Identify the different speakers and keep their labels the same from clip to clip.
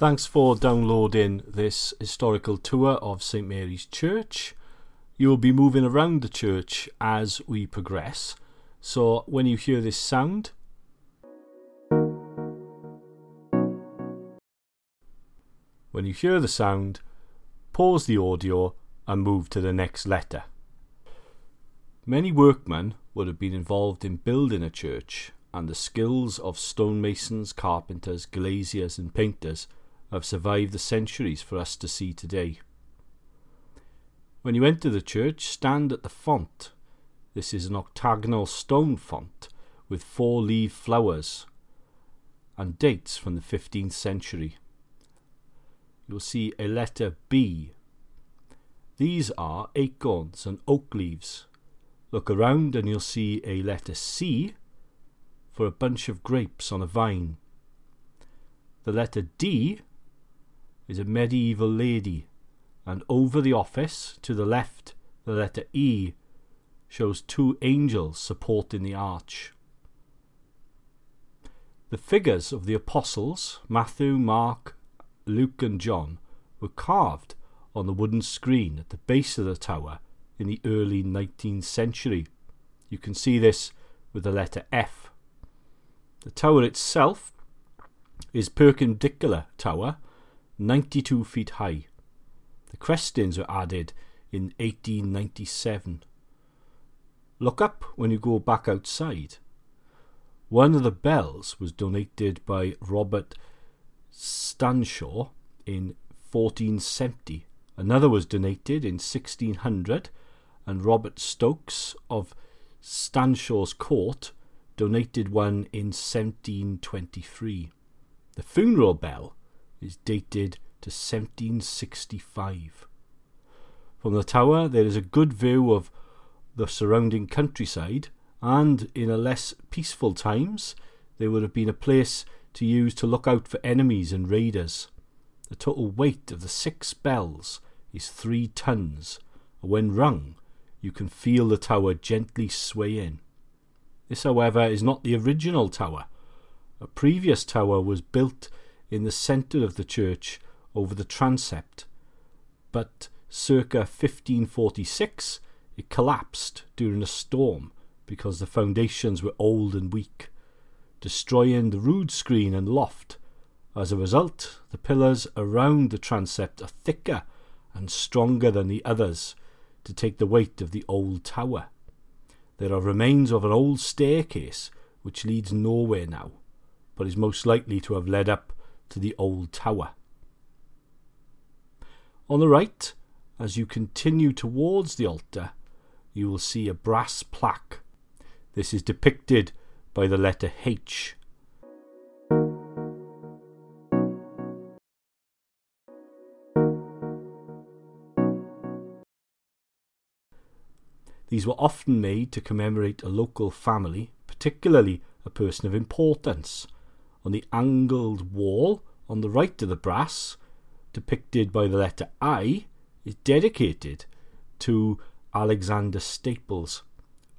Speaker 1: Thanks for downloading this historical tour of St Mary's Church. You will be moving around the church as we progress. So when you hear this sound, when you hear the sound, pause the audio and move to the next letter. Many workmen would have been involved in building a church, and the skills of stonemasons, carpenters, glaziers, and painters have survived the centuries for us to see today. When you enter the church, stand at the font. This is an octagonal stone font with four leaf flowers and dates from the 15th century. You'll see a letter B. These are acorns and oak leaves. Look around and you'll see a letter C for a bunch of grapes on a vine. The letter D is a medieval lady, and over the office, to the left, the letter E shows two angels supporting the arch. The figures of the apostles, Matthew, Mark, Luke, and John, were carved on the wooden screen at the base of the tower in the early 19th century. You can see this with the letter F. The tower itself is perpendicular tower 92 feet high. The crestings were added in 1897. Look up when you go back outside. One of the bells was donated by Robert Stanshaw in 1470. Another was donated in 1600, and Robert Stokes of Stanshaw's Court donated one in 1723. The funeral bell is dated to 1765. From the tower, there is a good view of the surrounding countryside, and in a less peaceful times, there would have been a place to use to look out for enemies and raiders. The total weight of the six bells is three tons, and when rung, you can feel the tower gently swaying. This, however, is not the original tower. A previous tower was built in the centre of the church over the transept, but circa 1546 it collapsed during a storm because the foundations were old and weak, destroying the rood screen and loft. As a result, the pillars around the transept are thicker and stronger than the others to take the weight of the old tower. There are remains of an old staircase which leads nowhere now, but is most likely to have led up to the old tower. On the right, as you continue towards the altar, you will see a brass plaque. This is depicted by the letter H. These were often made to commemorate a local family, particularly a person of importance, on the angled wall on the right of the brass, depicted by the letter I, is dedicated to Alexander Staples,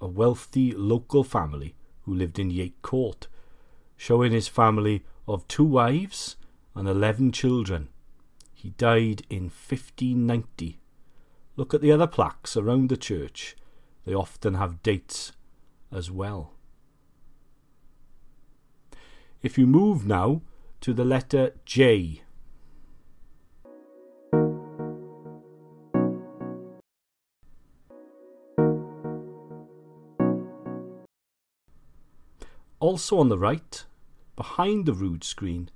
Speaker 1: a wealthy local family who lived in Yate Court, showing his family of two wives and eleven children. He died in 1590. Look at the other plaques around the church. They often have dates as well. If you move now to the letter J, Also on the right, behind the rood screen,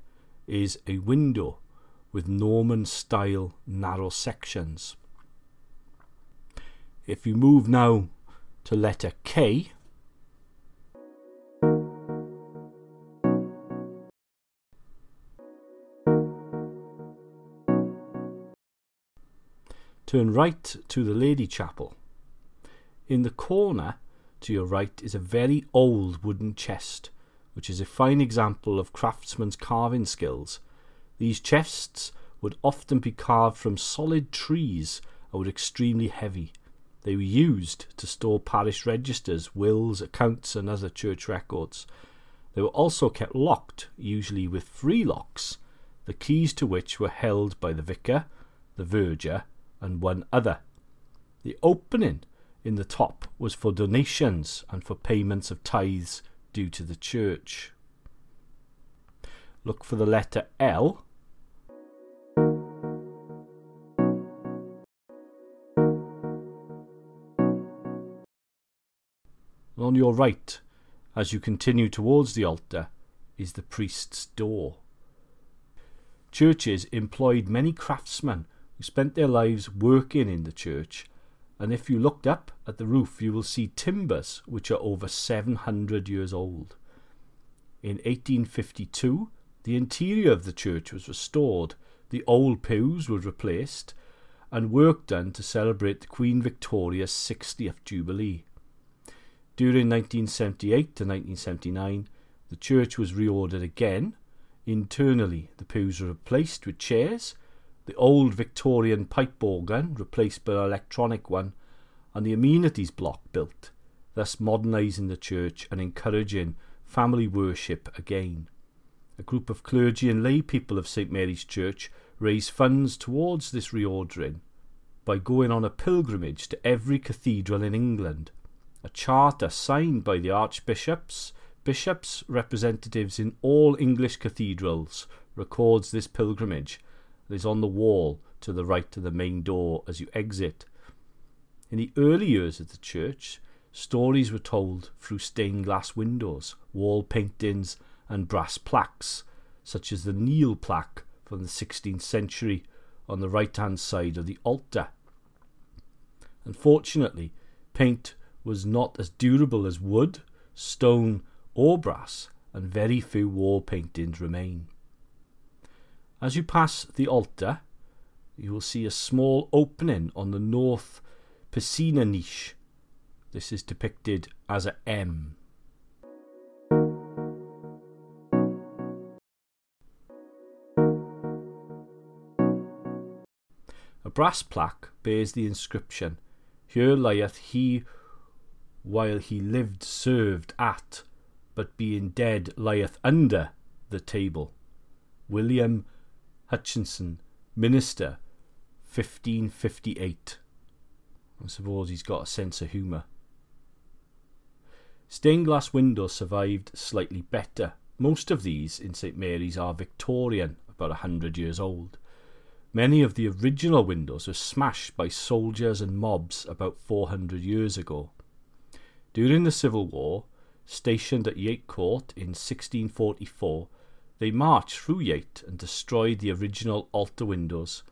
Speaker 1: is a window with Norman style narrow sections. If you move now to letter K, Turn right to the Lady Chapel. In the corner to your right is a very old wooden chest, which is a fine example of craftsmen's carving skills. These chests would often be carved from solid trees and were extremely heavy. They were used to store parish registers, wills, accounts, and other church records. They were also kept locked, usually with free locks, the keys to which were held by the vicar, the verger, and one other. The opening in the top was for donations and for payments of tithes due to the church. Look for the letter L. On your right, as you continue towards the altar, is the priest's door. Churches employed many craftsmen who spent their lives working in the church, and if you looked up at the roof, you will see timbers which are over 700 years old. In 1852, the interior of the church was restored, the old pews were replaced, and work done to celebrate Queen Victoria's 60th Jubilee. During 1978 to 1979, the church was reordered again. Internally, the pews were replaced with chairs, the old Victorian pipe organ replaced by an electronic one, and the amenities block built, thus modernising the church and encouraging family worship again. A group of clergy and lay people of St Mary's Church raised funds towards this reordering by going on a pilgrimage to every cathedral in England a charter signed by the archbishops, bishops, representatives in all English cathedrals records this pilgrimage that is on the wall to the right of the main door as you exit. In the early years of the church, stories were told through stained glass windows, wall paintings, and brass plaques, such as the Neil plaque from the 16th century on the right hand side of the altar. Unfortunately, paint was not as durable as wood, stone, or brass, and very few wall paintings remain. As you pass the altar, you will see a small opening on the north piscina niche. This is depicted as a M. A brass plaque bears the inscription, Here lieth he while he lived served at, but being dead lieth under the table. William Hutchinson, Minister, 1558. I suppose he's got a sense of humour. Stained glass windows survived slightly better. Most of these in St Mary's are Victorian, about a hundred years old. Many of the original windows were smashed by soldiers and mobs about 400 years ago. During the Civil War, stationed at Yate Court in 1644, they marched through Yate and destroyed the original altar windows.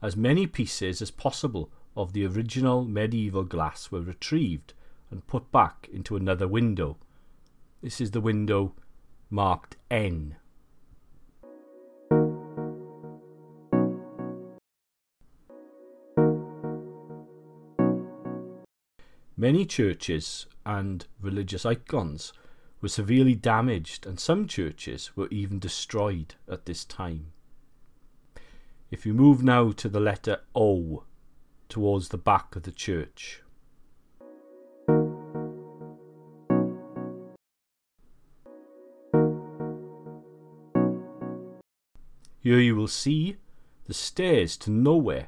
Speaker 1: As many pieces as possible of the original medieval glass were retrieved and put back into another window. This is the window marked N. Many churches and religious icons were severely damaged, and some churches were even destroyed at this time. If you move now to the letter O towards the back of the church, Here you will see the stairs to nowhere,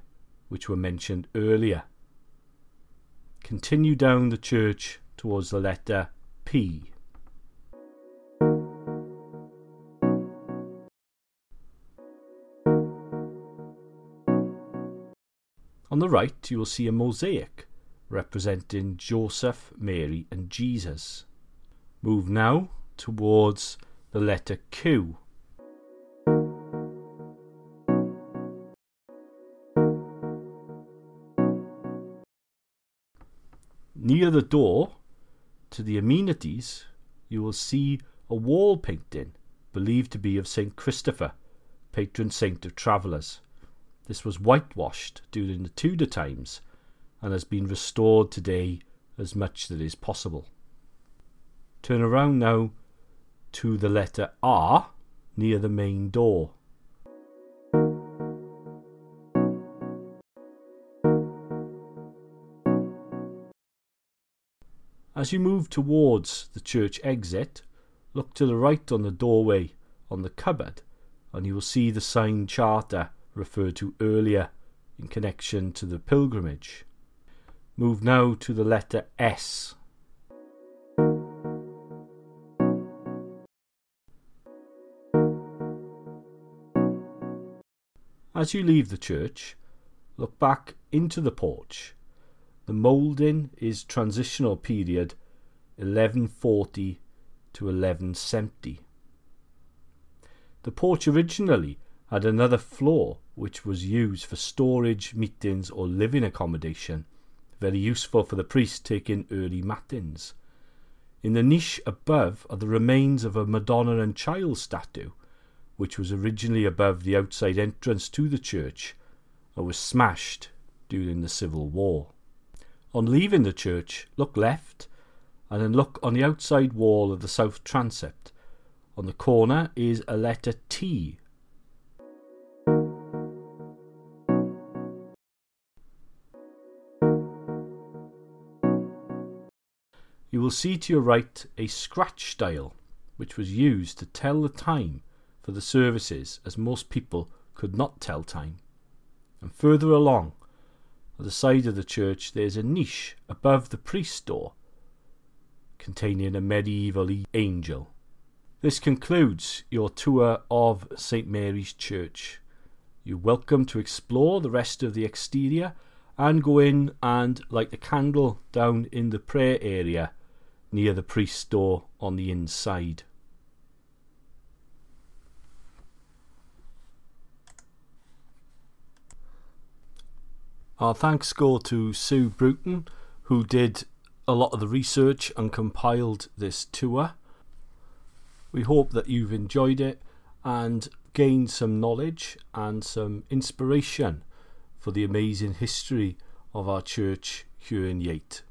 Speaker 1: which were mentioned earlier. Continue down the church towards the letter P. the right, you will see a mosaic representing Joseph, Mary, and Jesus. Move now towards the letter Q Near the door to the amenities, you will see a wall painting believed to be of St. Christopher, patron saint of travellers. This was whitewashed during the Tudor times and has been restored today as much that is possible. Turn around now to the letter R near the main door. As you move towards the church exit, look to the right on the doorway on the cupboard and you will see the signed charter referred to earlier in connection to the pilgrimage. Move now to the letter S. As you leave the church, look back into the porch. The moulding is transitional period 1140 to 1170. The porch originally had another floor which was used for storage, meetings, or living accommodation, very useful for the priest taking early matins. In the niche above are the remains of a Madonna and Child statue, which was originally above the outside entrance to the church and was smashed during the Civil War. On leaving the church, look left and then look on the outside wall of the south transept. On the corner is a letter T. will see to your right a scratch dial, which was used to tell the time for the services, as most people could not tell time. And further along, at the side of the church, there is a niche above the priest's door containing a medieval angel. This concludes your tour of St Mary's Church. You're welcome to explore the rest of the exterior and go in and light the candle down in the prayer area near the priest's door on the inside. Our thanks go to Sue Bruton, who did a lot of the research and compiled this tour. We hope that you've enjoyed it and gained some knowledge and some inspiration for the amazing history of our church here in Yate.